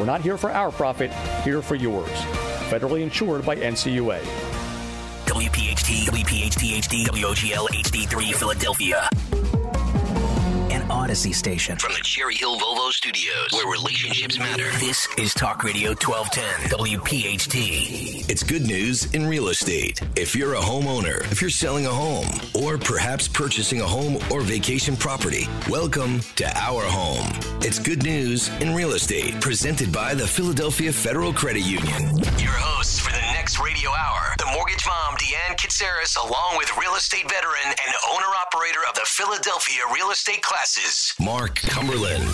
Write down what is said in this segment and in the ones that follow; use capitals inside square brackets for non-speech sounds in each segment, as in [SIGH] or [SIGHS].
We're not here for our profit, here for yours. Federally insured by NCUA. WPHT, WPHT HD, WOGL HD3 Philadelphia. An Audacy station from the Cherry Hill Volvo Studios, where relationships matter. This is Talk Radio 1210, WPHT. It's good news in real estate. If you're a homeowner, if you're selling a home, or perhaps purchasing a home or vacation property, welcome to Our Home. It's good news in real estate, presented by the Philadelphia Federal Credit Union. Your hosts for the next radio hour, the mortgage mom, Deanne Katsaris, along with real estate veteran and owner operator of the Philadelphia Real Estate Classes, Mark Cumberland.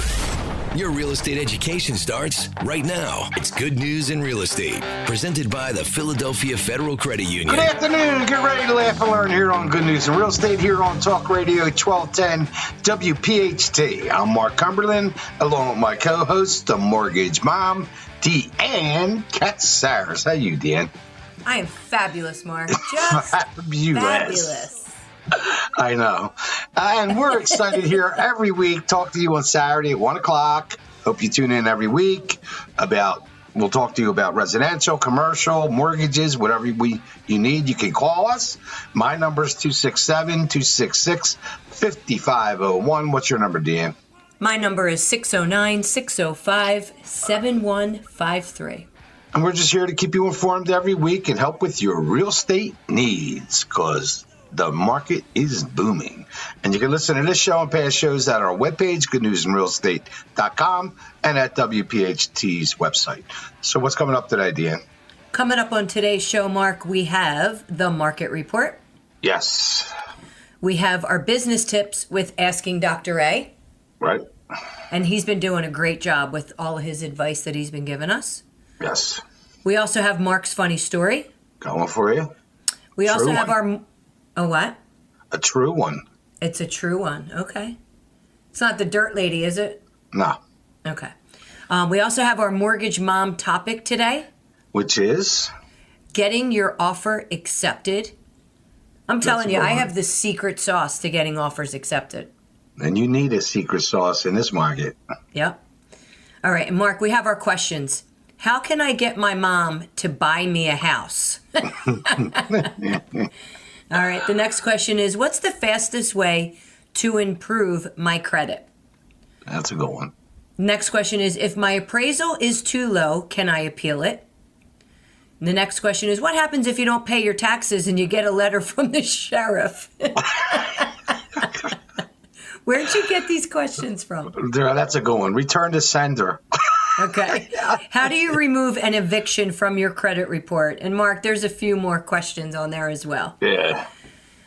Your real estate education starts right now. It's good news in real estate, presented by the Philadelphia Federal Credit Union. Good afternoon. Get ready to laugh and learn here on Good News in Real Estate here on Talk Radio 1210 WPHT. I'm Mark Cumberland, along with my co-host, the mortgage mom, Deanne Katsaris. How you, Deanne? I am fabulous, Mark. [LAUGHS] Just Fabulous. fabulous. I know. And we're excited here every week. Talk to you on Saturday at 1 o'clock. Hope you tune in every week about. We'll talk to you about residential, commercial, mortgages, whatever we you need. You can call us. My number is 267 266 5501. What's your number, Dan? My number is 609 605 7153. And we're just here to keep you informed every week and help with your real estate needs because the market is booming. And you can listen to this show and past shows at our webpage, goodnewsinrealestate.com, and at WPHT's website. So, what's coming up today, Deanne? Coming up on today's show, Mark, we have the market report. Yes. We have our business tips with Asking Dr. A. Right? And he's been doing a great job with all of his advice that he's been giving us. Yes. We also have Mark's funny story. Going for you. We also True have our. Oh, what? A true one. It's a true one. Okay. It's not the dirt lady, is it? No. Okay. Um, we also have our mortgage mom topic today Which is? getting your offer accepted. I'm telling a you, I have the secret sauce to getting offers accepted. And you need a secret sauce in this market. Yep. All right, Mark, we have our questions. How can I get my mom to buy me a house? [LAUGHS] [LAUGHS] [LAUGHS] All right, the next question is What's the fastest way to improve my credit? That's a good one. Next question is If my appraisal is too low, can I appeal it? The next question is What happens if you don't pay your taxes and you get a letter [LAUGHS] from the sheriff? [LAUGHS] Where'd you get these questions from? That's a good one. Return to sender. [LAUGHS] Okay. How do you remove an eviction from your credit report? And Mark, there's a few more questions on there as well. Yeah.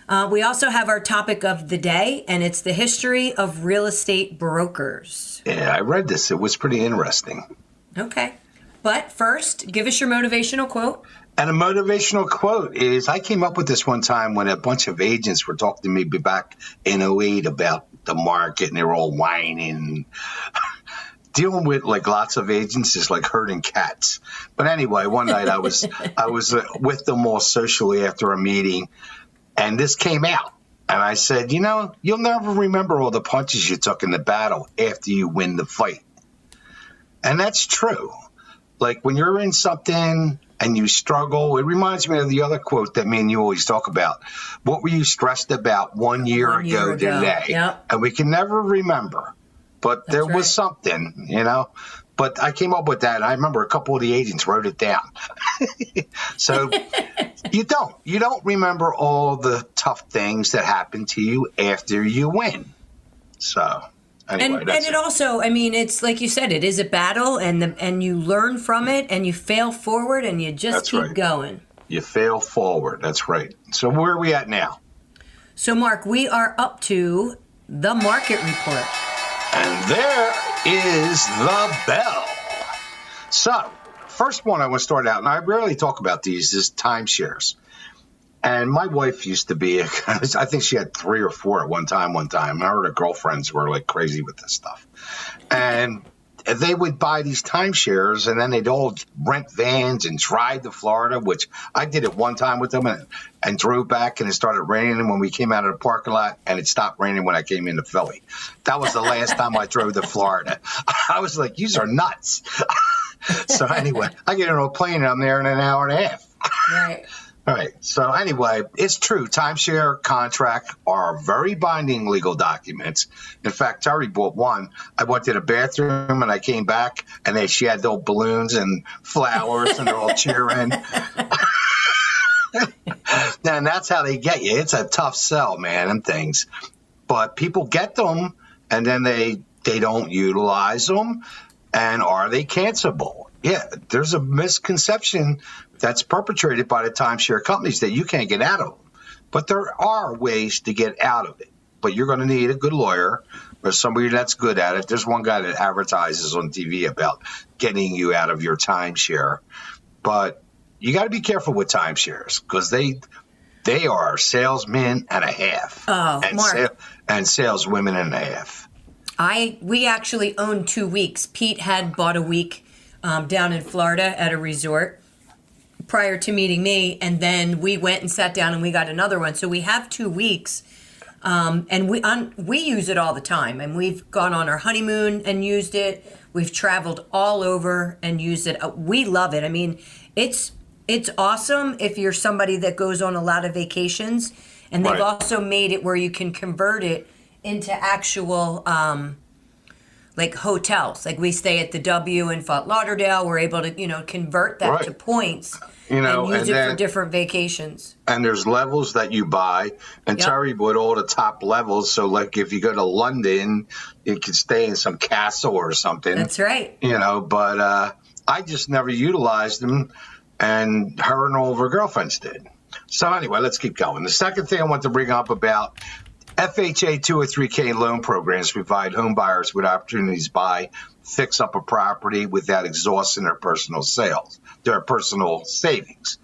Uh, we also have our topic of the day, and it's the history of real estate brokers. Yeah, I read this. It was pretty interesting. Okay. But first, give us your motivational quote. And a motivational quote is I came up with this one time when a bunch of agents were talking to me back in 08 about the market and they were all whining. [LAUGHS] Dealing with like lots of agents is like herding cats. But anyway, one night I was I was uh, with them all socially after a meeting and this came out. And I said, you know, you'll never remember all the punches you took in the battle after you win the fight. And that's true. Like when you're in something and you struggle, it reminds me of the other quote that me and you always talk about. What were you stressed about one year, One year ago, ago. today? Yep. And we can never remember. But there right. was something, you know. But I came up with that. I remember a couple of the agents wrote it down. [LAUGHS] so [LAUGHS] you don't. You don't remember all the tough things that happen to you after you win. So anyway, And, that's and it also, I mean, it's like you said, it is a battle, and the, and you learn from it, and you fail forward, and you just That's keep right. going. you fail forward. That's right. So where are we at now? So, Mark, we are up to the market report. And there is the bell. So, first one I want to start out, and I rarely talk about these, is timeshares. And my wife used to be, [LAUGHS] I think she had three or four at one time, one time. I heard her girlfriends were like crazy with this stuff. And they would buy these timeshares and then they'd all rent vans and drive to Florida, which I did it one time with them and, and drove back and it started raining when we came out of the parking lot and it stopped raining when I came into Philly. That was the last time I drove to Florida. [LAUGHS] I was like, these are nuts. [LAUGHS] so anyway, I get on a plane and I'm there in an hour and a half. Right. All right. So anyway, it's true. Timeshare contract are very binding legal documents. In fact, Terry bought one. I went to the bathroom and I came back and they, she had little balloons and flowers and they're all [LAUGHS] cheering. and that's how they get you. It's a tough sell, man, and things. But people get them and then they they don't utilize them. And are they cancelable? Yeah, there's a misconception that's perpetrated by the timeshare companies that you can't get out of them. But there are ways to get out of it. But you're going to need a good lawyer or somebody that's good at it. There's one guy that advertises on TV about getting you out of your timeshare. But you got to be careful with timeshares because they they are salesmen and a half. Oh, and, Mark. sa- and saleswomen and a half. I we actually owned two weeks. Pete had bought a week um, down in Florida at a resort prior to meeting me, and then we went and sat down and we got another one. So we have two weeks, um, and we on we use it all the time. And we've gone on our honeymoon and used it. We've traveled all over and used it. Uh, we love it. I mean, it's it's awesome if you're somebody that goes on a lot of vacations, and they've Right. also made it where you can convert it into actual. Um, like hotels, like we stay at the W in Fort Lauderdale, we're able to, you know, convert that Right. to points You know, and use and it then- for different vacations. and there's levels that you buy and Yep. terry bought all the top levels so like if you go to london you could stay in some castle or something That's right. you know but uh, i just never utilized them and her and all of her girlfriends did so anyway let's keep going the second thing i want to bring up about FHA 203K loan programs provide home buyers with opportunities to buy, fix up a property without exhausting their personal sales, their personal savings.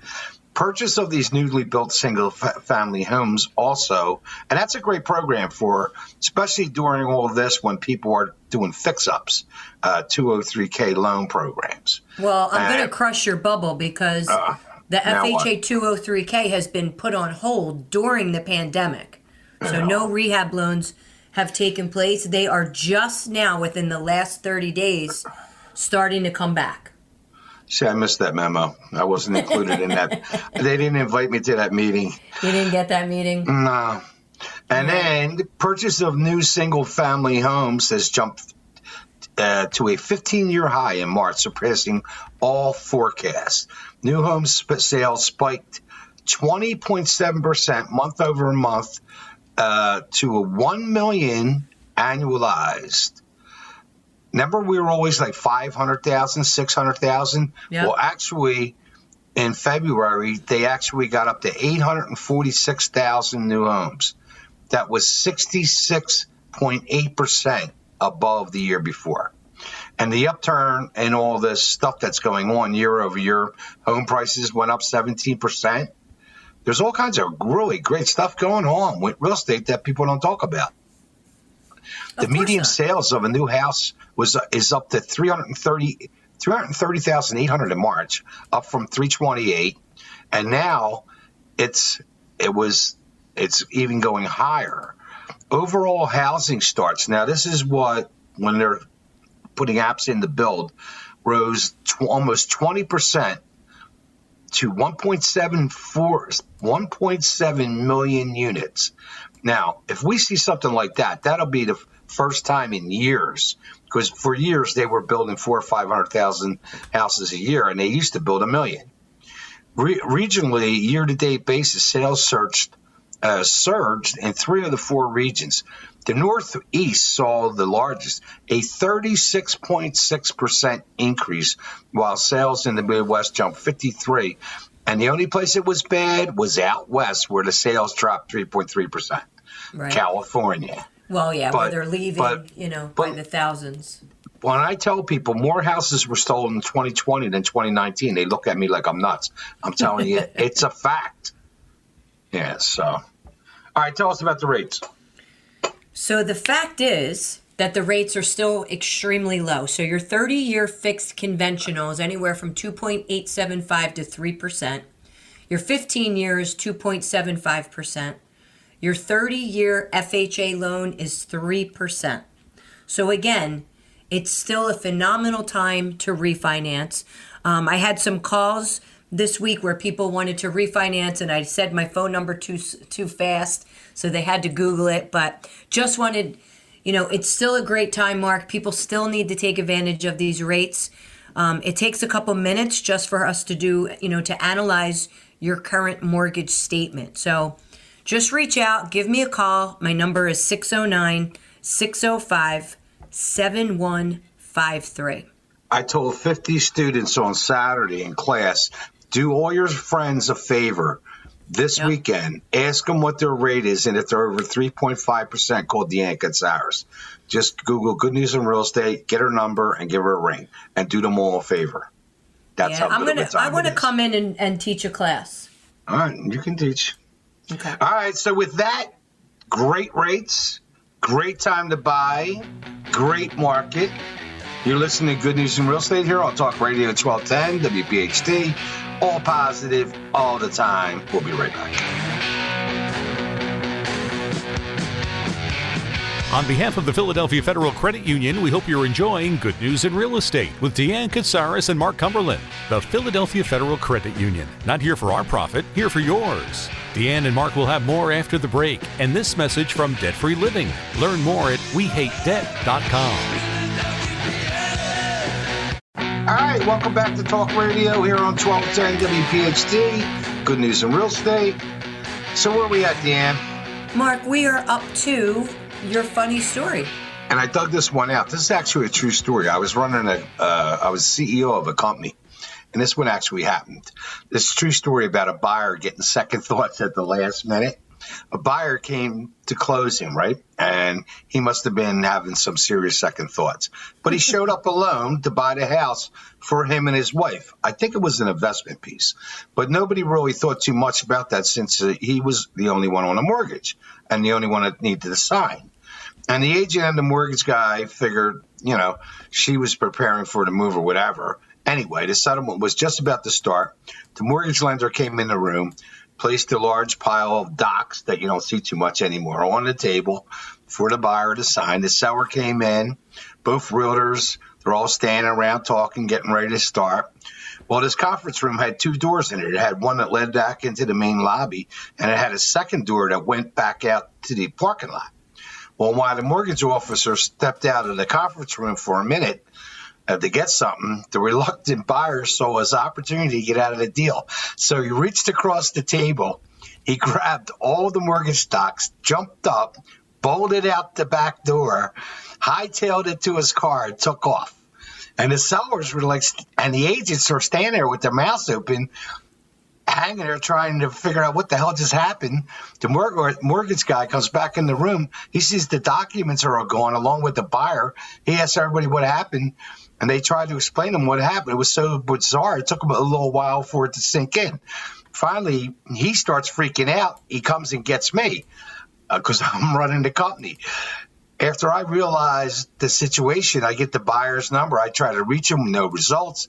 Purchase of these newly built single family homes also, and that's a great program for, especially during all of this when people are doing fix ups, uh, 203K loan programs. Well, I'm going Uh, to crush your bubble because the now what? FHA 203K has been put on hold during the pandemic. So no rehab loans have taken place. They are just now within the last 30 days starting to come back. See, I missed that memo. I wasn't included in that. [LAUGHS] They didn't invite me to that meeting. You didn't get that meeting? No. And then the purchase of new single family homes has jumped uh, to a 15 year high in March, surpassing all forecasts. New home sp- sales spiked 20.7% month over month uh, to a 1 million annualized. Remember, we were always like 500,000, 600,000? Yeah. Well, actually, in February, they actually got up to 846,000 new homes. That was 66.8% above the year before. And the upturn and all this stuff that's going on year over year, home prices went up 17%. There's all kinds of really great stuff going on with real estate that people don't talk about. The median not. sales of a new house was is up to 330 330,800 in March, up from 328, and now it's it was it's even going higher. Overall housing starts. Now this is what when they're putting apps in to build rose almost 20% to 1.74 1.7 million units. Now, if we see something like that, that'll be the first time in years because for years they were building four or 500,000 houses a year and they used to build a million. Re- regionally, year to date basis, sales surged, uh, surged in three of the four regions. The Northeast saw the largest, a 36.6% increase, while sales in the Midwest jumped 53. And the only place it was bad was out west, where the sales dropped 3.3%. Right. California. Well, yeah, where But- they're leaving, but- you know, by the thousands. when I tell people more houses were stolen in 2020 than 2019, they look at me like I'm nuts. I'm telling you, [LAUGHS] it's a fact. Yeah. So, all right, tell us about the rates. So the fact is that the rates are still extremely low. So your 30 year fixed conventional is anywhere from 2.875 to 3%. Your 15 year is 2.75%. Your 30 year FHA loan is 3%. So again, it's still a phenomenal time to refinance. Um, I had some calls this week where people wanted to refinance, and I said my phone number too too fast, so they had to Google it. But just wanted, you know, it's still a great time, Mark. People still need to take advantage of these rates. Um, it takes a couple minutes just for us to do, you know, to analyze your current mortgage statement. So just reach out, give me a call. My number is 609 605 7153. I told 50 students on Saturday in class do all your friends a favor this yep. weekend. Ask them what their rate is, and if they're over 3.5%, call Deanne Katsaris. Just Google Good News in Real Estate, get her number, and give her a ring, and do them all a favor. That's yeah, how I'm gonna. I want to come in and, and teach a class. All right, you can teach. Okay. All right. So with that, great rates, great time to buy, great market. You're listening to Good News in Real Estate here on Talk Radio 1210 WPHT. All positive, all the time. We'll be right back. On behalf of the Philadelphia Federal Credit Union, we hope you're enjoying Good News in Real Estate with Deanne Katsaris and Mark Cumberland. The Philadelphia Federal Credit Union. Not here for our profit, here for yours. Deanne and Mark will have more after the break, and this message from Debt Free Living. Learn more at WeHateDebt.com. All right, welcome back to Talk Radio here on 1210 WPHT. Good news in real estate. So where are we at, Deanne? Mark, we are up to your funny story. And I dug this one out. This is actually a true story. I was running a, uh, I was CEO of a company and this one actually happened. This true story about a buyer getting second [LAUGHS] thoughts at the last minute. A buyer came to close him, right? And he must have been having some serious second thoughts. But he showed up alone to buy the house for him and his wife. I think it was an investment piece. But nobody really thought too much about that since uh, he was the only one on a mortgage and the only one that needed to sign. And the agent and the mortgage guy figured, you know, she was preparing for the move or whatever. Anyway, the settlement was just about to start. The mortgage lender came in the room, placed a large pile of docs that you don't see too much anymore on the table for the buyer to sign. The seller came in, both realtors, they're all standing around talking, getting ready to start. Well, this conference room had two doors in it. It had one that led back into the main lobby, and it had a second door that went back out to the parking lot. Well, while the mortgage officer stepped out of the conference room for a minute, uh, to get something, the reluctant buyer saw his opportunity to get out of the deal. So he reached across the table, he grabbed all the mortgage stocks, jumped up, bolted out the back door, hightailed it to his car, and took off. And the sellers were like, and the agents are standing there with their mouths open, hanging there trying to figure out what the hell just happened. The mortgage guy comes back in the room. He sees the documents are all gone along with the buyer. He asks everybody what happened and they tried to explain to him what happened. It was so bizarre. It took him a little while for it to sink in. Finally, he starts freaking out. He comes and gets me because uh, [LAUGHS] I'm running the company. After I realize the situation, I get the buyer's number. I try to reach him, no results.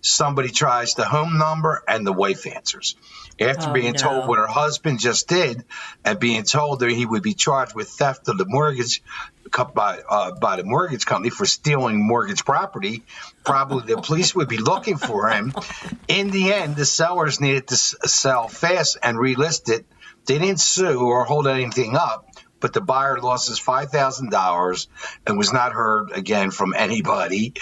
Somebody tries the home number, and the wife answers. After oh, being no. told what her husband just did and being told that he would be charged with theft of the mortgage, by uh, by the mortgage company for stealing mortgage property. Probably the police would be looking for him. In the end, the sellers needed to sell fast and relist it. They didn't sue or hold anything up, but the buyer lost his five thousand dollars and was not heard again from anybody.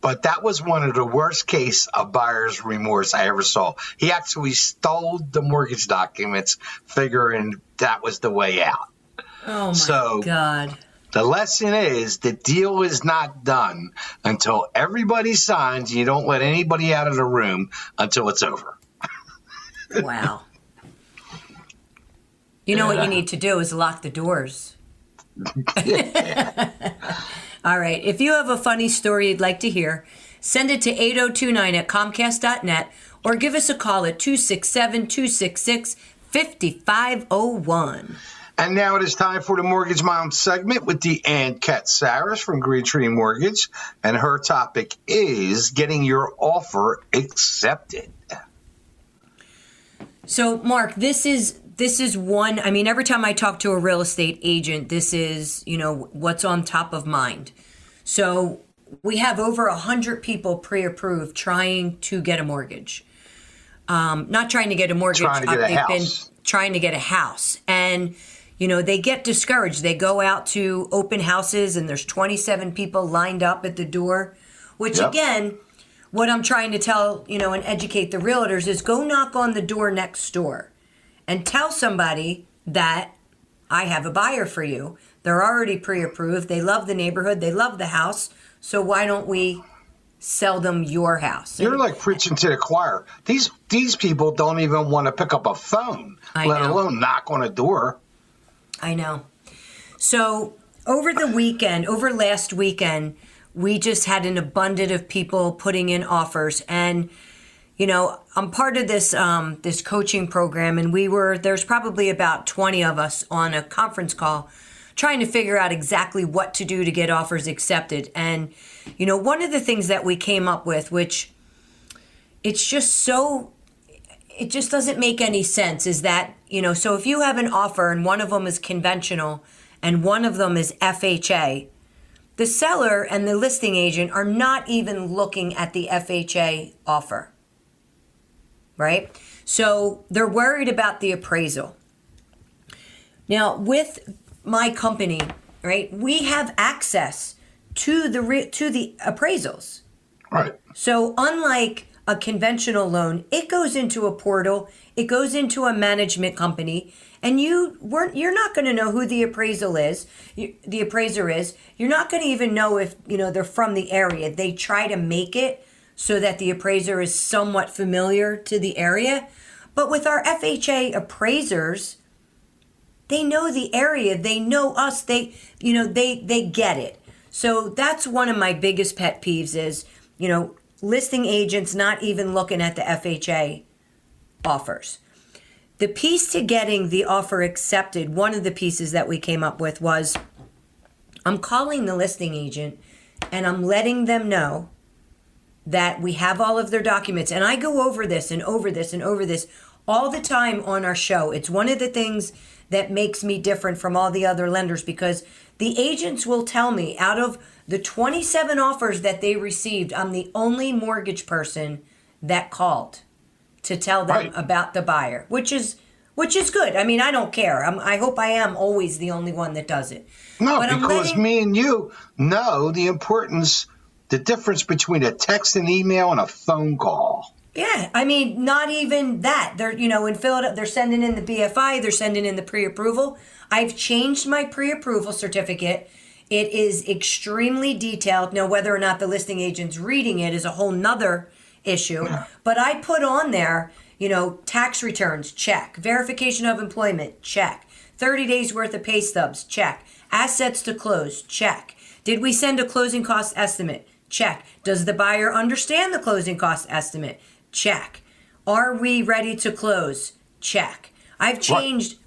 But that was one of the worst case of buyer's remorse I ever saw. He actually stole the mortgage documents, figuring that was the way out. Oh my so, God. The lesson is the deal is not done until everybody signs. You don't let anybody out of the room until it's over. wow. You know yeah. what you need to do is lock the doors. [LAUGHS] All right. If you have a funny story you'd like to hear, send it to 8029 at comcast.net or give us a call at 267 266 5501. And now it is time for the Mortgage Mom segment with Deanne Katsaris from Green Tree Mortgage. And her topic is getting your offer accepted. So, Mark, this is this is one. I mean, every time I talk to a real estate agent, this is you know what's on top of mind. So we have over a hundred people pre-approved trying to get a mortgage. Um, not trying to get a mortgage. Trying to get a they've house. been trying to get a house, and you know they get discouraged. They go out to open houses, and there's 27 people lined up at the door. Which Yep. again, what I'm trying to tell, you know, and educate the realtors is go knock on the door next door and tell somebody that I have a buyer for you. They're already pre approved. They love the neighborhood. They love the house. So why don't we sell them your house? You're like preaching to the choir. These these people don't even want to pick up a phone, I let know. alone knock on a door. I know. So over the weekend, over last weekend, we just had an abundance of people putting in offers, and you know, I'm part of this um, this coaching program, and we were there's probably about 20 of us on a conference call trying to figure out exactly what to do to get offers accepted. And you know, one of the things that we came up with, which it's just so it just doesn't make any sense is that you know so if you have an offer and one of them is conventional and one of them is FHA the seller and the listing agent are not even looking at the FHA offer right so they're worried about the appraisal now with my company right we have access to the re- to the appraisals Right. so, unlike a conventional loan, it goes into a portal, it goes into a management company, and you weren't you're not going to know who the appraisal is, you, the appraiser is. You're not going to even know if, you know, they're from the area. They try to make it so that the appraiser is somewhat familiar to the area. But with our FHA appraisers, they know the area. They know us. They you know they they get it. So that's one of my biggest pet peeves is you know listing agents not even looking at the fha offers. The piece to getting the offer accepted one of the pieces that we came up with was i'm calling the listing agent and i'm letting them know that we have all of their documents. And I go over this and over this and over this all the time on our show. It's one of the things that makes me different from all the other lenders because the agents will tell me out of the 27 offers that they received, I'm the only mortgage person that called to tell them Right. about the buyer, which is which is good. I mean, I don't care. I'm, I hope I am always the only one that does it. No, But because letting- me and you know the importance, the difference between a text and email and a phone call. Yeah, I mean, not even that. They're you know in Philadelphia, they're sending in the BFI, they're sending in the pre-approval. I've changed my pre-approval certificate. It is extremely detailed. Now, whether or not the listing agent's reading it is a whole nother issue. But I put on there, you know, tax returns, check. Verification of employment, check. 30 days worth of pay stubs, check. Assets to close, check. Did we send a closing cost estimate? Check. Does the buyer understand the closing cost estimate? Check. Are we ready to close? Check. I've changed.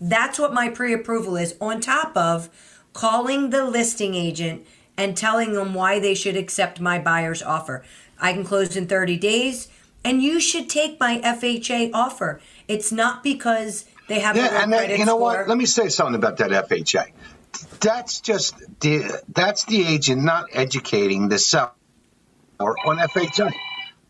That's what my pre approval is, on top of calling the listing agent and telling them why they should accept my buyer's offer. I can close in 30 days, and you should take my FHA offer. It's not because they have a low Yeah, and then, you know score. what? Let me say something about that FHA. That's just the that's the agent not educating the seller or on FHA.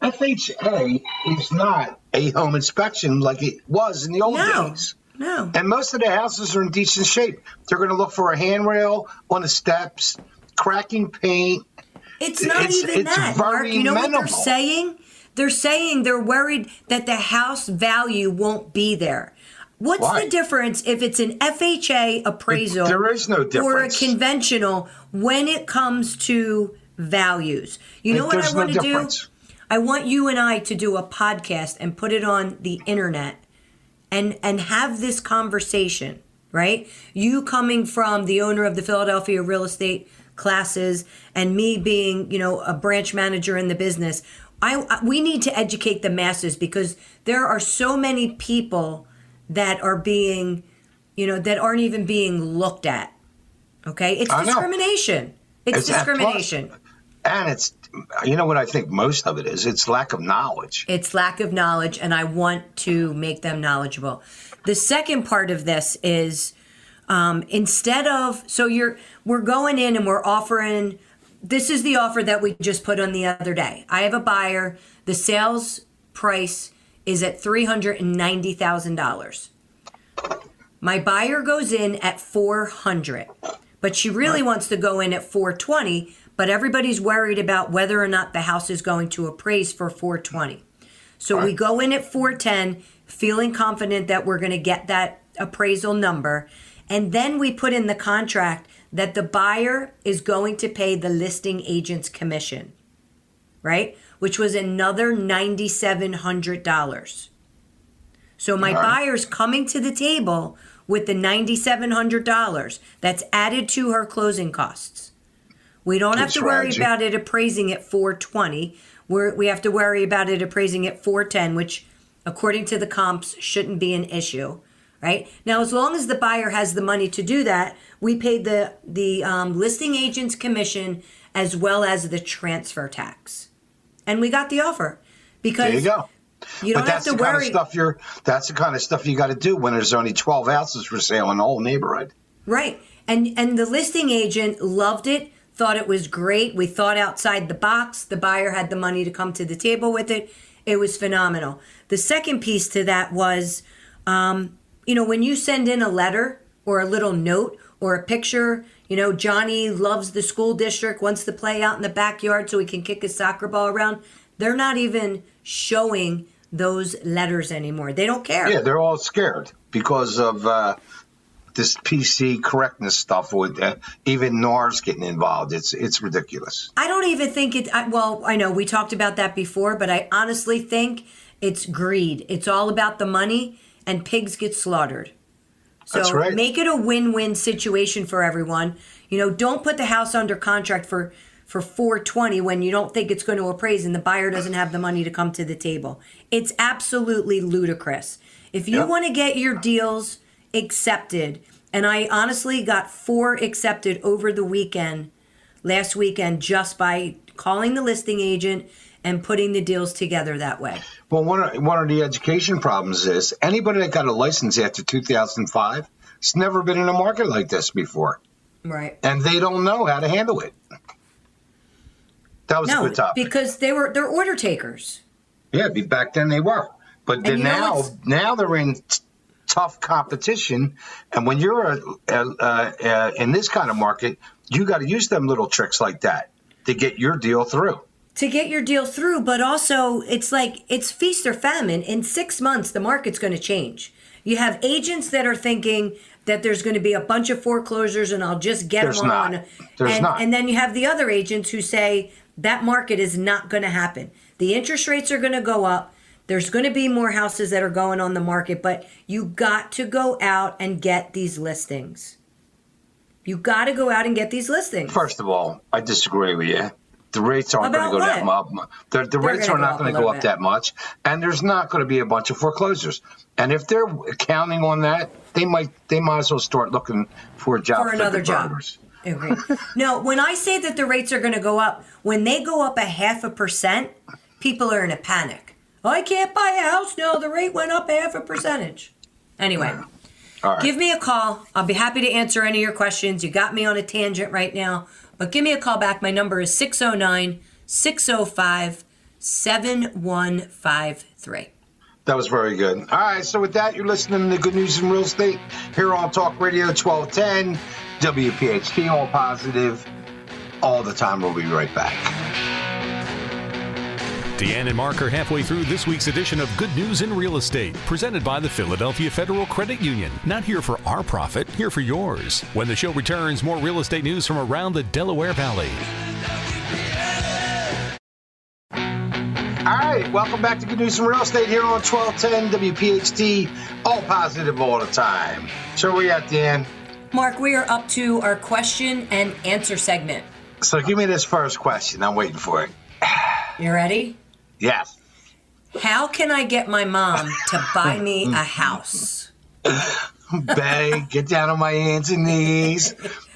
FHA is not a home inspection like it was in the old No. days. no. And most of the houses are in decent shape. They're going to look for a handrail on the steps, cracking paint. It's not It's- even it's that, Mark. You know what they're saying? They're saying they're worried that the house value won't be there. What's the difference if it's an FHA appraisal There is no or a conventional when it comes to values? You know what I There's no want to do? I want you and I to do a podcast and put it on the internet and and have this conversation, right? You coming from the owner of the Philadelphia Real Estate classes and me being, you know, a branch manager in the business, I, I we need to educate the masses because there are so many people that are being, you know, that aren't even being looked at. Okay? It's I discrimination. It's, It's- discrimination. And it's, you know what I think most of it is? It's lack of knowledge. It's lack of knowledge, and I want to make them knowledgeable. The second part of this is um, instead of so you're we're going in and we're offering. This is the offer that we just put on the other day. I have a buyer. The sales price is at three hundred and ninety thousand dollars. My buyer goes in at 400, but she really wants to go in at 420, but everybody's worried about whether or not the house is going to appraise for 420. So we go in at 410, feeling confident that we're going to get that appraisal number, and then we put in the contract that the buyer is going to pay the listing agent's commission, right? Which was another $9700. So my buyer's coming to the table with the $9,700 that's added to her closing costs. We don't have to worry about it appraising at 420. We're, we have to worry about it appraising at 410, which according to the comps shouldn't be an issue, right? Now, as long as the buyer has the money to do that, we paid the the um, listing agent's commission as well as the transfer tax, and we got the offer because There you go. you don't but have that's to the kind worry. of stuff you're. That's the kind of stuff you got to do when there's only 12 houses for sale in the whole neighborhood. Right. And and the listing agent loved it, thought it was great. We thought outside the box. The buyer had the money to come to the table with it. It was phenomenal. The second piece to that was, um, you know, when you send in a letter or a little note or a picture, you know, Johnny loves the school district, wants to play out in the backyard so he can kick his soccer ball around. They're not even showing those letters anymore. They don't care. Yeah, they're all scared because of uh, this PC correctness stuff with uh, even NAR's getting involved. It's it's ridiculous. I don't even think it. I, well, I know we talked about that before, but I honestly think it's greed. It's all about the money, and pigs get slaughtered. So right. make it a win-win situation for everyone. You know, don't put the house under contract for for 420 when you don't think it's going to appraise and the buyer doesn't have the money to come to the table. It's absolutely ludicrous. If you Yeah. want to get your deals accepted, and I honestly got four accepted over the weekend, last weekend, just by calling the listing agent and putting the deals together that way. Well, one of, one of the education problems is anybody that got a license after 2005 has never been in a market like this before, Right. and they don't know how to handle it. That was a good topic. because they were they're order takers. Yeah, back then they were, but then you know now now they're in t- tough competition, and when you're a, a, a, in this kind of market, you got to use them little tricks like that to get your deal through. To get your deal through, but also it's like it's feast or famine. In six months, the market's going to change. You have agents that are thinking that there's going to be a bunch of foreclosures and I'll just get There's them not. on. There's and, not. and then you have the other agents who say that market is not going to happen. The interest rates are going to go up. There's going to be more houses that are going on the market, but you got to go out and get these listings. You got to go out and get these listings. First of all, I disagree with you. The rates aren't going to go that much. The, the rates are not up going to go up bit. that much, and there's not going to be a bunch of foreclosures. And if they're counting on that, they might they might as well start looking for a job for another job. burgers. Okay. no, when I say that the rates are going to go up, when they go up a half a percent, people are in a panic. I can't buy a house now. The rate went up a half a percentage. Anyway, All right. give me a call. I'll be happy to answer any of your questions. You got me on a tangent right now, but give me a call back. My number is 609 605 7153. That was very good. All right, so with that, you're listening to the Good News in Real Estate here on Talk Radio 1210, WPHT, all positive, all the time. We'll be right back. Deanne and Mark are halfway through this week's edition of Good News in Real Estate, presented by the Philadelphia Federal Credit Union. Not here for our profit, here for yours. When the show returns, more real estate news from around the Delaware Valley. All right, welcome back to Good News in Real Estate here on 1210 WPHT, all positive all the time. So where we at, Dan? Mark, we are up to our question and answer segment. So give me this first question. I'm waiting for it. [SIGHS] You ready? Yes. How can I get my mom to buy me [LAUGHS] a house? Beg, get down on my hands and knees.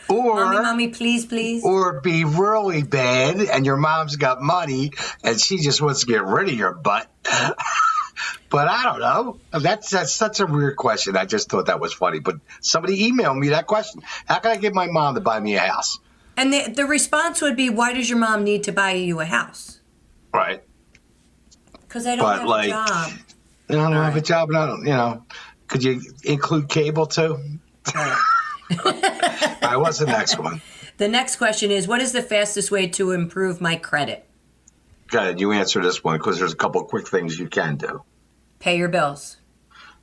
Or, Mommy, mommy, please, please. or be really bad and your mom's got money and she just wants to get rid of your butt. [LAUGHS] but I don't know. That's that's such a weird question. I just thought that was funny. But somebody emailed me that question. How can I get my mom to buy me a house? And the, the response would be, why does your mom need to buy you a house? Right. Because I don't But, have like, a job. I don't have a job and I don't, you know. Could you include cable too? Right. [LAUGHS] [LAUGHS] All right, what's the next one? The next question is, what is the fastest way to improve my credit? Go ahead, you answer this one because there's a couple of quick things you can do. Pay your bills.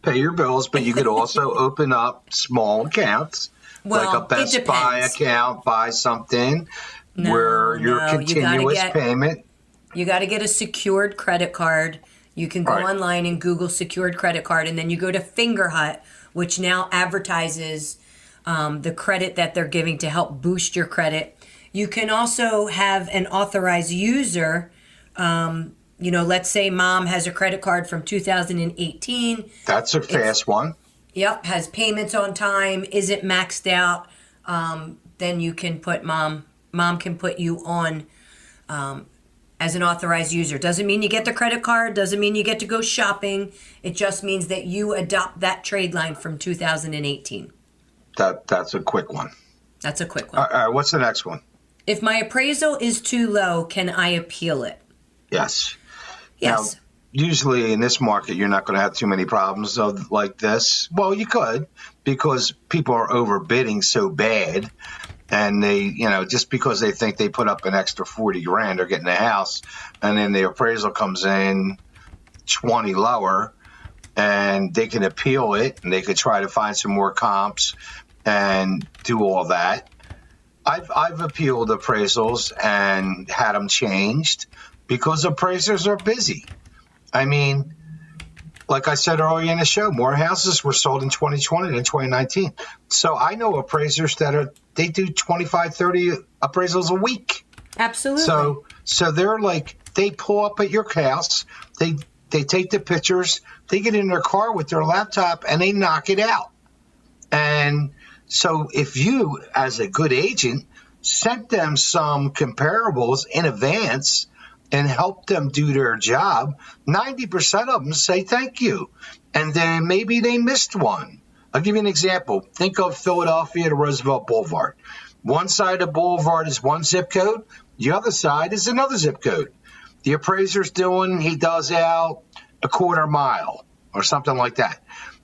Pay your bills, but you could also [LAUGHS] open up small accounts Well, like a it Best Buy account, buy something No, where your no, you gotta continuous get- payment. You got to get a secured credit card. You can go Right. online and Google secured credit card, and then you go to Fingerhut, which now advertises um, the credit that they're giving to help boost your credit. You can also have an authorized user. Um, you know, let's say mom has a credit card from 2018. That's a fast one. Yep, has payments on time, isn't maxed out. Um, then you can put mom. Mom can put you on um, as an authorized user. Doesn't mean you get the credit card. Doesn't mean you get to go shopping. It just means that you adopt that trade line from 2018. That that's a quick one. That's a quick one. All right, what's the next one? If my appraisal is too low, can I appeal it? Yes. Yes. Now, usually in this market, you're not going to have too many problems of like this. Well, you could because people are overbidding so bad, and they, you know, just because they think they put up an extra forty grand, they're getting a house, and then the appraisal comes in twenty lower, and they can appeal it, and they could try to find some more comps and do all that. I've I've appealed appraisals and had them changed because appraisers are busy. I mean, like I said earlier in the show, more houses were sold in 2020 than 2019. So I know appraisers that are they do 25, 30 appraisals a week. Absolutely. So so they're like they pull up at your house, they they take the pictures, they get in their car with their laptop and they knock it out. And so if you as a good agent sent them some comparables in advance and help them do their job, 90% of them say thank you. And then maybe they missed one. I'll give you an example. Think of Philadelphia to Roosevelt Boulevard. One side of the boulevard is one zip code, the other side is another zip code. The appraiser's doing, he does out a quarter mile or something like that.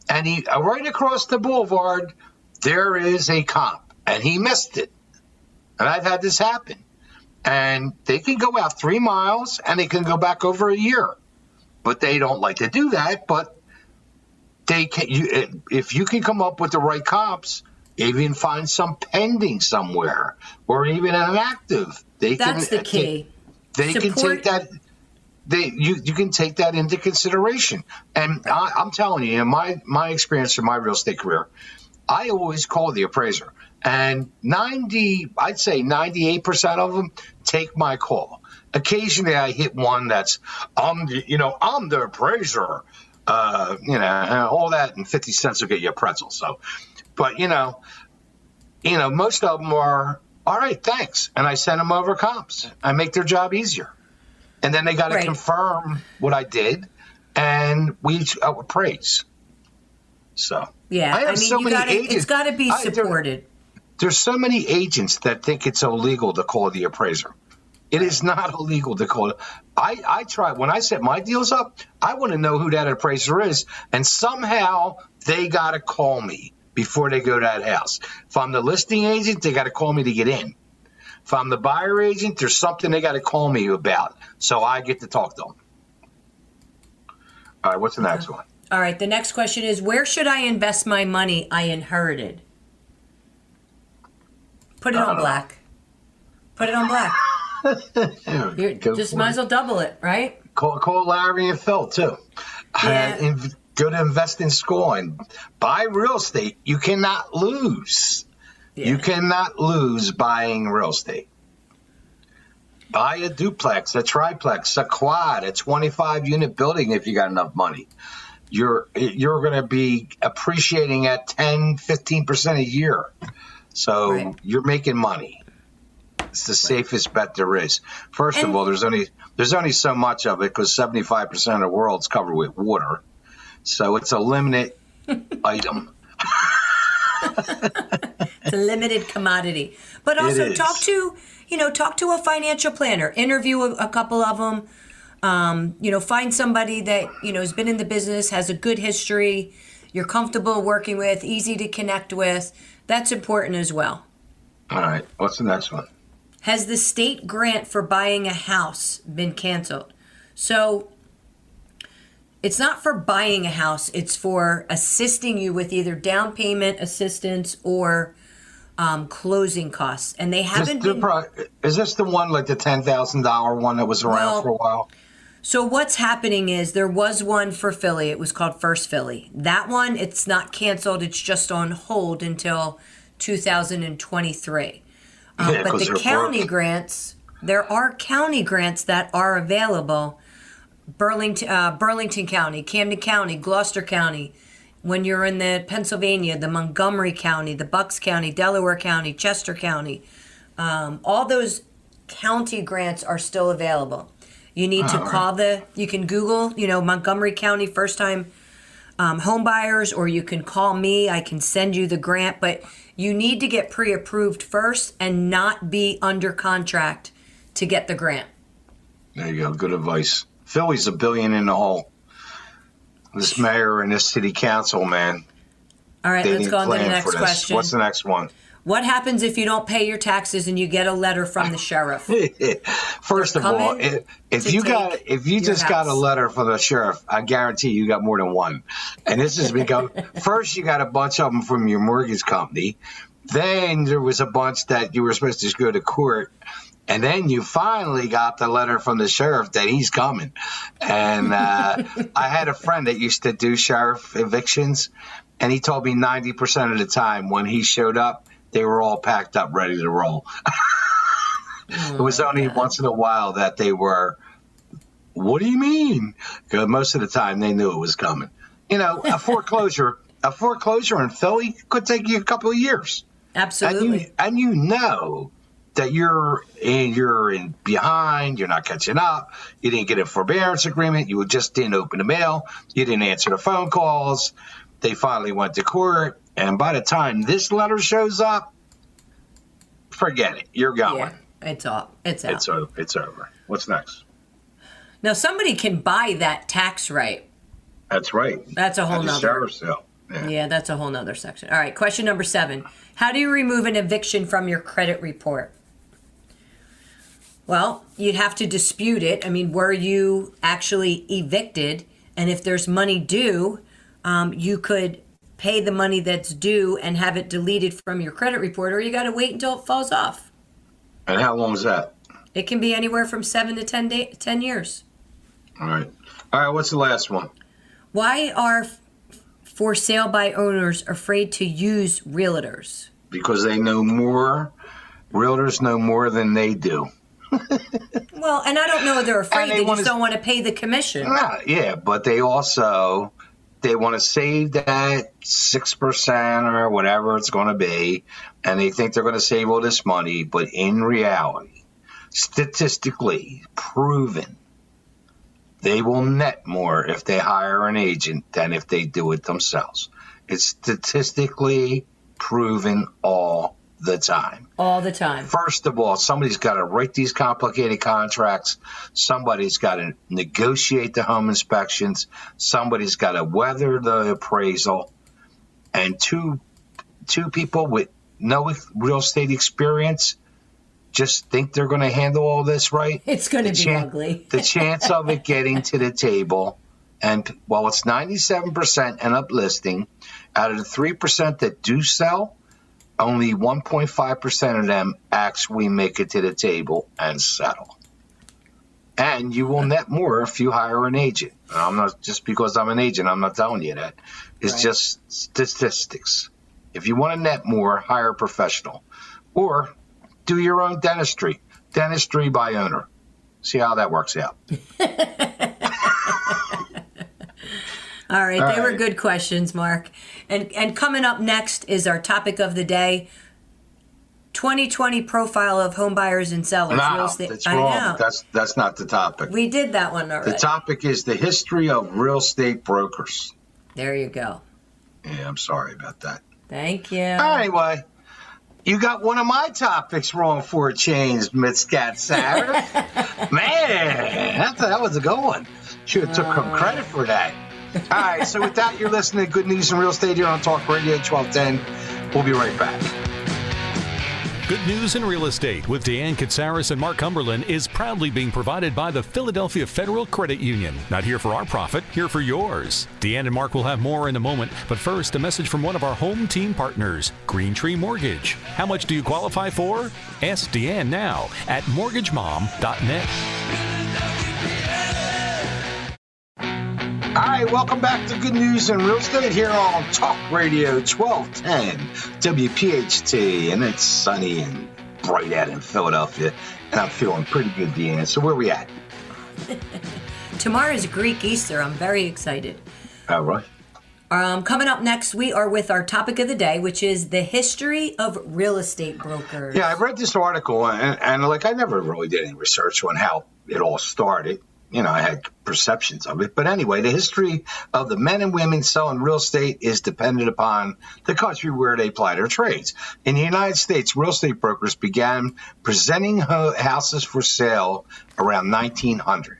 And he uh, right across the boulevard, there is a comp, and he missed it. And I've had this happen. And they can go out three miles and they can go back over a year. But they don't like to do that. But they can you eh, if you can come up with the right comps even find some pending somewhere or even an active. They That's can the eh, key. they can take that. They you you can take that into consideration. And I, I'm telling you, in my my experience in my real estate career, I always call the appraiser, and ninety, I'd say ninety eight percent of them take my call. Occasionally, I hit one that's I'm the, you know I'm the appraiser, uh, you know, all that, and fifty cents will get you a pretzel. So, but you know, you know, most of them are all right, thanks, and I send them over comps. I make their job easier, and then they got to Right. confirm what I did, and we each uh, appraise. So Yeah, I I, have mean, so you many gotta, agents. it's got to be I- there- supported. there's so many agents that think it's illegal to call the appraiser. It is not illegal to call it. I, I try when I set my deals up, I want to know who that appraiser is, and somehow they got to call me before they go to that house. If I'm the listing agent, they got to call me to get in. If I'm the buyer agent, there's something they got to call me about, so I get to talk to them. All right, what's the next one? All right, the next question is where should I invest my money I inherited? Put it on Uh, black. Put it on black. [LAUGHS] You're, just might as well double it, right? Call, call Larry and Phil too. Yeah. Uh, go to invest in school and buy real estate. You cannot lose. You cannot lose buying real estate. Buy a duplex, a triplex, a quad, a 25 unit building if you got enough money. You're you're going to be appreciating at 10, 15% a year. So Right. you're making money. It's the safest bet there is. First And- of all, there's only there's only so much of it because 75% of the world's covered with water. So it's a limited [LAUGHS] item. It's a limited commodity. But also talk to, you know, talk to a financial planner. Interview a, a couple of them. Um, you know, find somebody that, you know, has been in the business, has a good history, you're comfortable working with, easy to connect with. That's important as well. All right. What's the next one? Has the state grant for buying a house been canceled? So it's not for buying a house, it's for assisting you with either down payment assistance or um, closing costs. And they haven't the been. pro- is this the one like the ten thousand dollar one that was around Well, for a while? So what's happening is there was one for Philly. It was called First Philly. That one, it's not canceled. It's just on hold until 2023. Um, Yeah, but the county broke. grants, there are county grants that are available. Burlington, uh, Burlington County, Camden County, Gloucester County. When you're in the Pennsylvania, the Montgomery County, the Bucks County, Delaware County, Chester County, um, all those county grants are still available. You need to call the. You can Google, you know, Montgomery County first time um, home buyers, or you can call me. I can send you the grant, but you need to get pre-approved first and not be under contract to get the grant. There you go. Good advice. Philly's a billion in the hole. This mayor and this city council, man, All right, they let's go on to the next question. What's the next one? What happens if you don't pay your taxes and you get a letter from the sheriff? [LAUGHS] First of all, if, if you got if you just got a letter from the sheriff, I guarantee you got more than one. And this has become [LAUGHS] first you got a bunch of them from your mortgage company. Then there was a bunch that you were supposed to go to court. And then you finally got the letter from the sheriff that he's coming. And uh, [LAUGHS] I had a friend that used to do sheriff evictions, and he told me 90% of the time when he showed up, they were all packed up, ready to roll. Oh, [LAUGHS] it was only once in a while that they were, what do you mean? Because most of the time they knew it was coming. You know, a foreclosure, a foreclosure in Philly could take you a couple of years and Absolutely. you and you know that you're in, you're in behind, you're not catching up, you didn't get a forbearance agreement, you just didn't open the mail, you didn't answer the phone calls. They finally went to court, and by the time this letter shows up, forget it. You're going. yeah, it's all. It's out. It's over. It's over. What's next? now somebody can buy that tax right. That's right. That's a whole At nother. sale. Yeah. Yeah, that's a whole nother section. All right, question number seven. How do you remove an eviction from your credit report? Well, you'd have to dispute it. I mean, were you actually evicted? And if there's money due, um, you could pay the money that's due and have it deleted from your credit report, or you got to wait until it falls off. And how long is that? It can be anywhere from seven to 10, day, 10 years. All right. All right. What's the last one? Why are for sale by owners afraid to use realtors? Because they know more. Realtors know more than they do. Well, and I don't know they're [LAUGHS] afraid. And they They, just don't want to pay the commission. Yeah, yeah, but they also they want to save that six percent or whatever it's going to be, and they think they're going to save all this money. But in reality, statistically proven, they will net more if they hire an agent than if they do it themselves. It's statistically proven all the time. All the time. First of all, somebody's got to write these complicated contracts. Somebody's got to negotiate the home inspections. Somebody's got to weather the appraisal. And two two people with no real estate experience just think they're going to handle all this right. [LAUGHS] It's going to be chan- ugly. [LAUGHS] the chance of it getting to the table, and while it's 97% and uplisting, out of the 3% that do sell, only 1.5% of them actually make it to the table and settle. And you will net more if you hire an agent. I'm not just because I'm an agent, I'm not telling you that. It's Right. just statistics. If you want to net more, hire a professional. Or do your own dentistry. Dentistry by owner. See how that works out. [LAUGHS] All right, All they were good questions, Mark. And and coming up next is our topic of the day. 2020 profile of home buyers and sellers. real No, estate. that's I wrong. know. That's that's not the topic. we did that one already. The topic is the history of real estate brokers. there you go. Yeah, I'm sorry about that. Thank you. Anyway, you got one of my topics wrong for a change, Miss Katsaris. [LAUGHS] Man, that, that was a good one. Should have took some credit for that. All right, so with that, you're listening to Good News in Real Estate here on Talk Radio 1210. We'll be right back. Good News in Real Estate with Deanne Katsaris and Mark Cumberland is proudly being provided by the Philadelphia Federal Credit Union. Not here for our profit, here for yours. Deanne and Mark will have more in a moment, but first, a message from one of our home team partners, Green Tree Mortgage. How much do you qualify for? Ask Deanne now at mortgagemom.net. All right, welcome back to Good News in Real Estate here on Talk Radio 1210 WPHT, and it's sunny and bright out in Philadelphia, and I'm feeling pretty good, Deanne. So where are we at? [LAUGHS] Tomorrow's Greek Easter. I'm very excited. All right. Um, coming up next, we are with our topic of the day, which is the history of real estate brokers. Yeah, I read this article, and, and like I never really did any research on how it all started. You know, I had perceptions of it. But anyway, the history of the men and women selling real estate is dependent upon the country where they apply their trades. In the United States, real estate brokers began presenting houses for sale around 1900.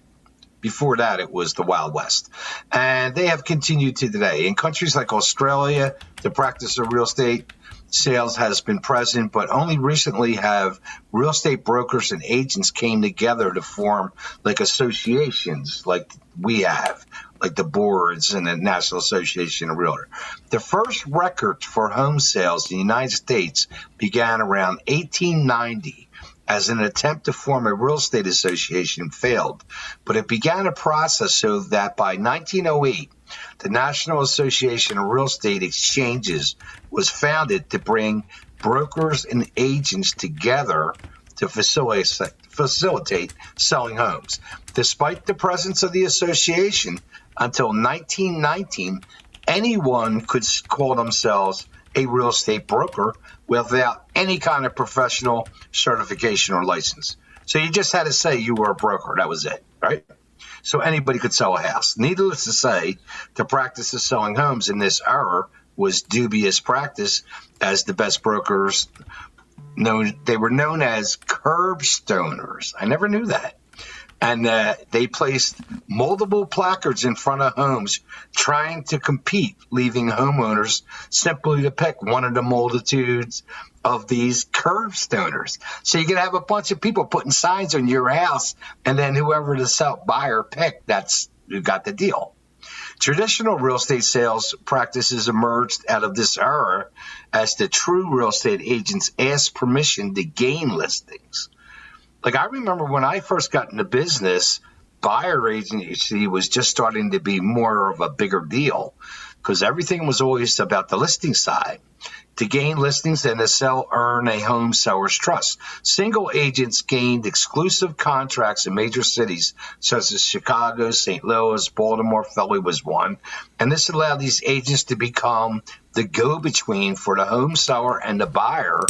Before that, it was the Wild West. And they have continued to today. In countries like Australia, the practice of real estate sales has been present, but only recently have real estate brokers and agents came together to form like associations like we have, like the boards and the National Association of Realtor. The first records for home sales in the United States began around 1890 as an attempt to form a real estate association failed, but it began a process so that by 1908, the National Association of Real Estate Exchanges was founded to bring brokers and agents together to facilitate, selling homes. Despite the presence of the association, until 1919, anyone could call themselves a real estate broker without any kind of professional certification or license. So you just had to say you were a broker. That was it, right? So anybody could sell a house. Needless to say, the practice of selling homes in this era was dubious practice, as the best brokers known they were known as curb stoners. I never knew that. And uh, they placed multiple placards in front of homes trying to compete, leaving homeowners simply to pick one of the multitudes of these curb stoners. So you could have a bunch of people putting signs on your house, and then whoever the sell buyer picked, that's who got the deal. Traditional real estate sales practices emerged out of this era as the true real estate agents asked permission to gain listings. Like I remember when I first got into business, buyer agency was just starting to be more of a bigger deal because everything was always about the listing side. To gain listings and to sell, earn a home seller's trust. Single agents gained exclusive contracts in major cities such as Chicago, St. Louis, Baltimore, Philly was one. And this allowed these agents to become the go between for the home seller and the buyer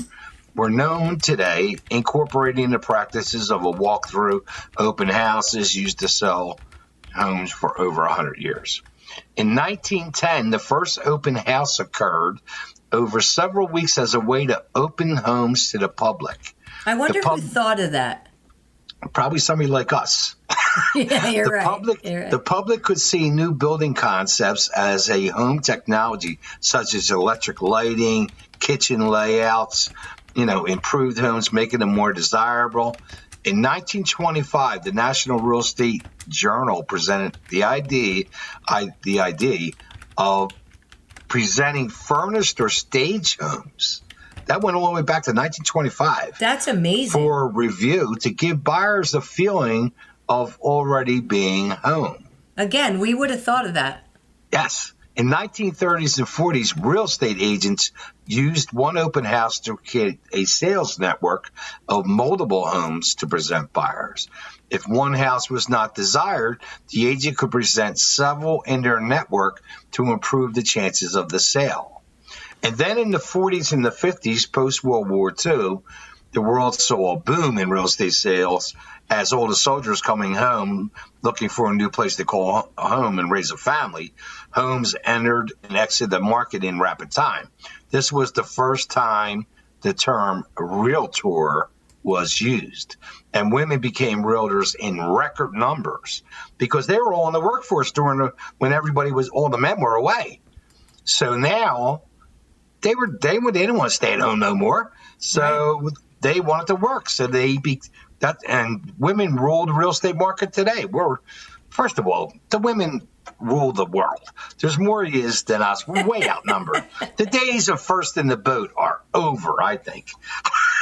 were known today, incorporating the practices of a walkthrough, open houses used to sell homes for over 100 years. In 1910, the first open house occurred over several weeks as a way to open homes to the public. I wonder pub- who thought of that. Probably somebody like us. [LAUGHS] [LAUGHS] yeah, you're the right. public You're right. the public could see new building concepts as a home technology such as electric lighting kitchen layouts you know improved homes making them more desirable in 1925 the national real estate journal presented the idea I, the idea of presenting furnished or stage homes that went all the way back to 1925 That's amazing. for review to give buyers the feeling of already being home. Again, we would have thought of that. Yes. In 1930s and 40s, real estate agents used one open house to create a sales network of multiple homes to present buyers. If one house was not desired, the agent could present several in their network to improve the chances of the sale. And then in the 40s and the 50s, post World War II, the world saw a boom in real estate sales as all the soldiers coming home looking for a new place to call home and raise a family. Homes entered and exited the market in rapid time. This was the first time the term realtor was used. And women became realtors in record numbers because they were all in the workforce during the, when everybody was, all the men were away. So now they were, they, they didn't want to stay at home no more. So right they wanted to work. So they be that and women rule the real estate market today. We're first of all, the women rule the world. There's more is than us. We're way [LAUGHS] outnumbered. the days of first in the boat are over, I think. [LAUGHS]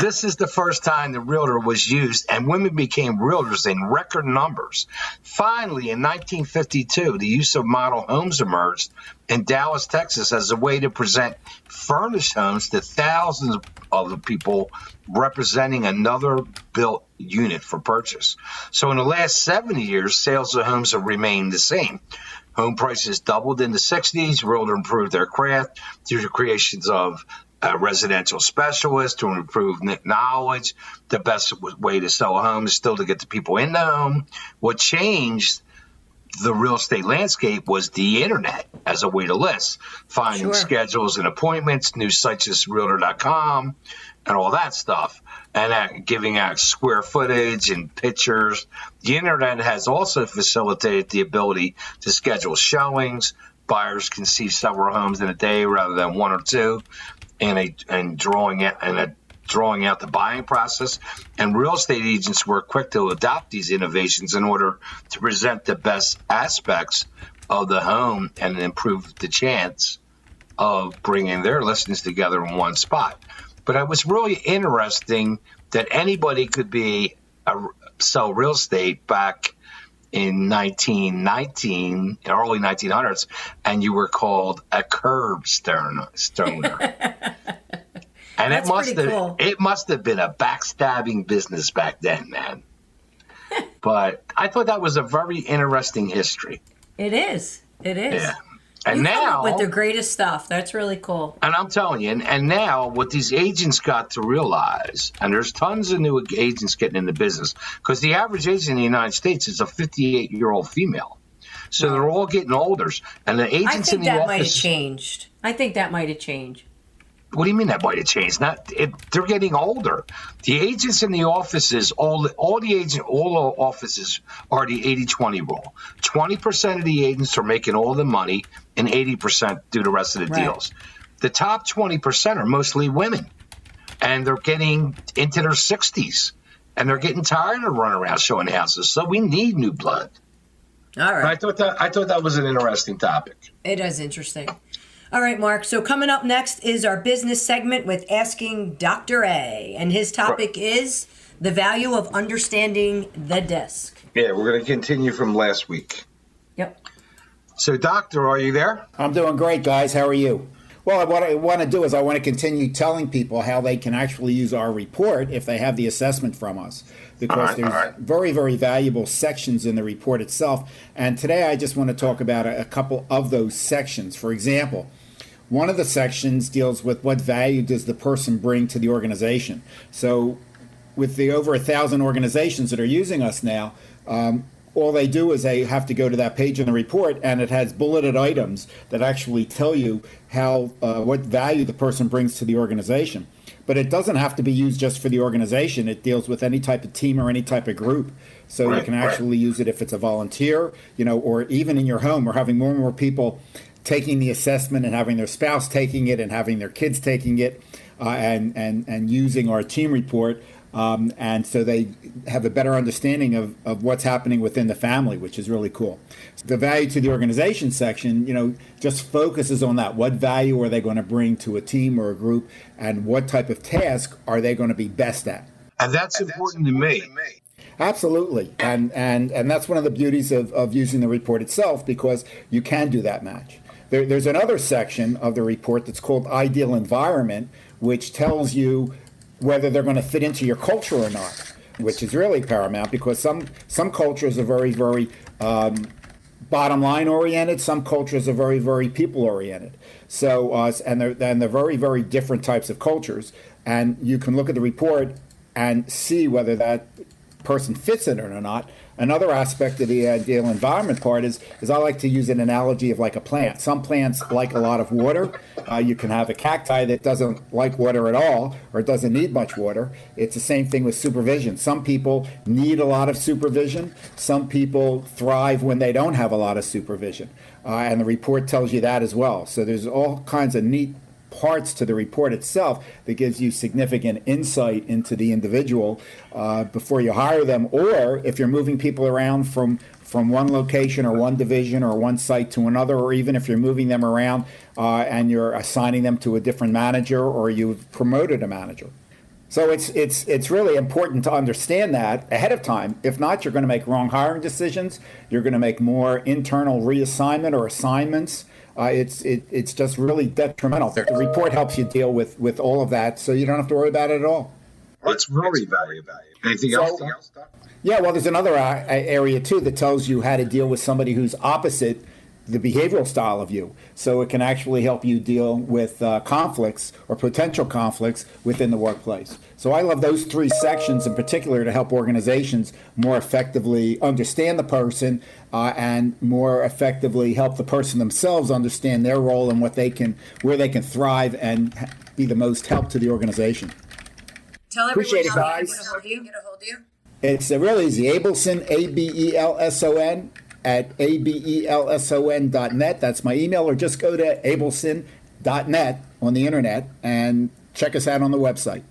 this is the first time the realtor was used, and women became realtors in record numbers. Finally, in 1952, the use of model homes emerged in Dallas, Texas, as a way to present furnished homes to thousands of people representing another built unit for purchase. So, in the last 70 years, sales of homes have remained the same. Home prices doubled in the 60s. Realtor improved their craft through the creations of a residential specialist to improve knowledge. The best way to sell a home is still to get the people in the home. What changed the real estate landscape was the internet as a way to list, finding sure. schedules and appointments, new sites as realtor.com, and all that stuff, and giving out square footage and pictures. The internet has also facilitated the ability to schedule showings. Buyers can see several homes in a day rather than one or two and a and drawing it and a drawing out the buying process. And real estate agents were quick to adopt these innovations in order to present the best aspects of the home and improve the chance of bringing their listings together in one spot. But it was really interesting that anybody could be a, sell real estate back in 1919, early 1900s, and you were called a curb stoner. stoner. [LAUGHS] and That's it must have cool. it must have been a backstabbing business back then, man. [LAUGHS] but I thought that was a very interesting history. It is. It is. Yeah. And you now with the greatest stuff. That's really cool. And I'm telling you, and, and now what these agents got to realize, and there's tons of new agents getting into business, because the average agent in the United States is a 58 year old female. So they're all getting older, and the agents in the that office. might have changed. I think that might have changed. What do you mean that might have changed? Not it, they're getting older. The agents in the offices, all the, all the agent, all the offices are the 80-20 rule. Twenty percent of the agents are making all the money, and eighty percent do the rest of the right. deals. The top twenty percent are mostly women, and they're getting into their sixties, and they're getting tired of running around showing houses. So we need new blood. All right. I thought that I thought that was an interesting topic. It is interesting. All right, Mark. So coming up next is our business segment with asking Dr. A, and his topic is the value of understanding the desk. Yeah, we're going to continue from last week. Yep. So, Doctor, are you there? I'm doing great, guys. How are you? Well, what I want to do is I want to continue telling people how they can actually use our report if they have the assessment from us. Because right, there's right. very, very valuable sections in the report itself. And today I just want to talk about a, a couple of those sections. For example, one of the sections deals with what value does the person bring to the organization. So, with the over a thousand organizations that are using us now, um, all they do is they have to go to that page in the report, and it has bulleted items that actually tell you how uh, what value the person brings to the organization. But it doesn't have to be used just for the organization. It deals with any type of team or any type of group. So right, you can actually right. use it if it's a volunteer, you know, or even in your home. We're having more and more people taking the assessment and having their spouse taking it and having their kids taking it uh, and, and, and using our team report. Um, and so they have a better understanding of, of what's happening within the family, which is really cool. The value to the organization section, you know, just focuses on that. What value are they going to bring to a team or a group, and what type of task are they going to be best at? And that's, and important, that's important to, me. to me. Absolutely, and and and that's one of the beauties of, of using the report itself because you can do that match. There, there's another section of the report that's called ideal environment, which tells you whether they're going to fit into your culture or not, which is really paramount because some some cultures are very very um, bottom line oriented. Some cultures are very very people oriented. So uh, and they're and they're very very different types of cultures. And you can look at the report and see whether that person fits in it or not. Another aspect of the ideal environment part is, is I like to use an analogy of like a plant. Some plants like a lot of water. Uh, you can have a cacti that doesn't like water at all or doesn't need much water. It's the same thing with supervision. Some people need a lot of supervision. Some people thrive when they don't have a lot of supervision. Uh, and the report tells you that as well. So there's all kinds of neat parts to the report itself that gives you significant insight into the individual uh, before you hire them, or if you're moving people around from from one location or one division or one site to another, or even if you're moving them around uh, and you're assigning them to a different manager or you've promoted a manager. So it's it's it's really important to understand that ahead of time. If not, you're going to make wrong hiring decisions. You're going to make more internal reassignment or assignments uh, it's it, it's just really detrimental. The report helps you deal with with all of that, so you don't have to worry about it at all. That's very valuable. Anything so, else? Yeah, well, there's another uh, area too that tells you how to deal with somebody who's opposite the behavioral style of you. So it can actually help you deal with uh, conflicts or potential conflicts within the workplace. So I love those three sections in particular to help organizations more effectively understand the person uh, and more effectively help the person themselves understand their role and what they can, where they can thrive and be the most help to the organization. Tell everyone Appreciate how it, guys. Get a hold of you. Get a hold of you. It's uh, really easy. Abelson, A B E L S O N at abelson.net. That's my email, or just go to abelson.net on the internet and check us out on the website.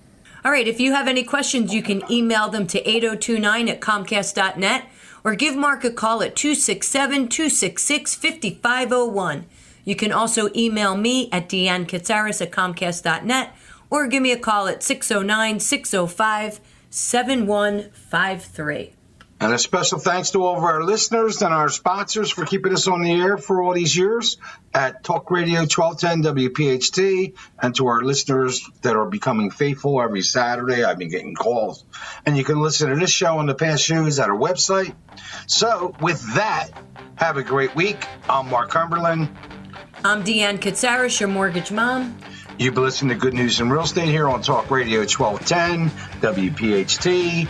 All right, if you have any questions, you can email them to 8029 at comcast.net or give Mark a call at 267 266 5501. You can also email me at Deanne at comcast.net or give me a call at 609 605 7153. And a special thanks to all of our listeners and our sponsors for keeping us on the air for all these years at Talk Radio 1210 WPHT, and to our listeners that are becoming faithful every Saturday. I've been getting calls. And you can listen to this show and the past shows at our website. So, with that, have a great week. I'm Mark Cumberland. I'm Deanne Katsaris, your mortgage mom. You've been listening to Good News in Real Estate here on Talk Radio 1210 WPHT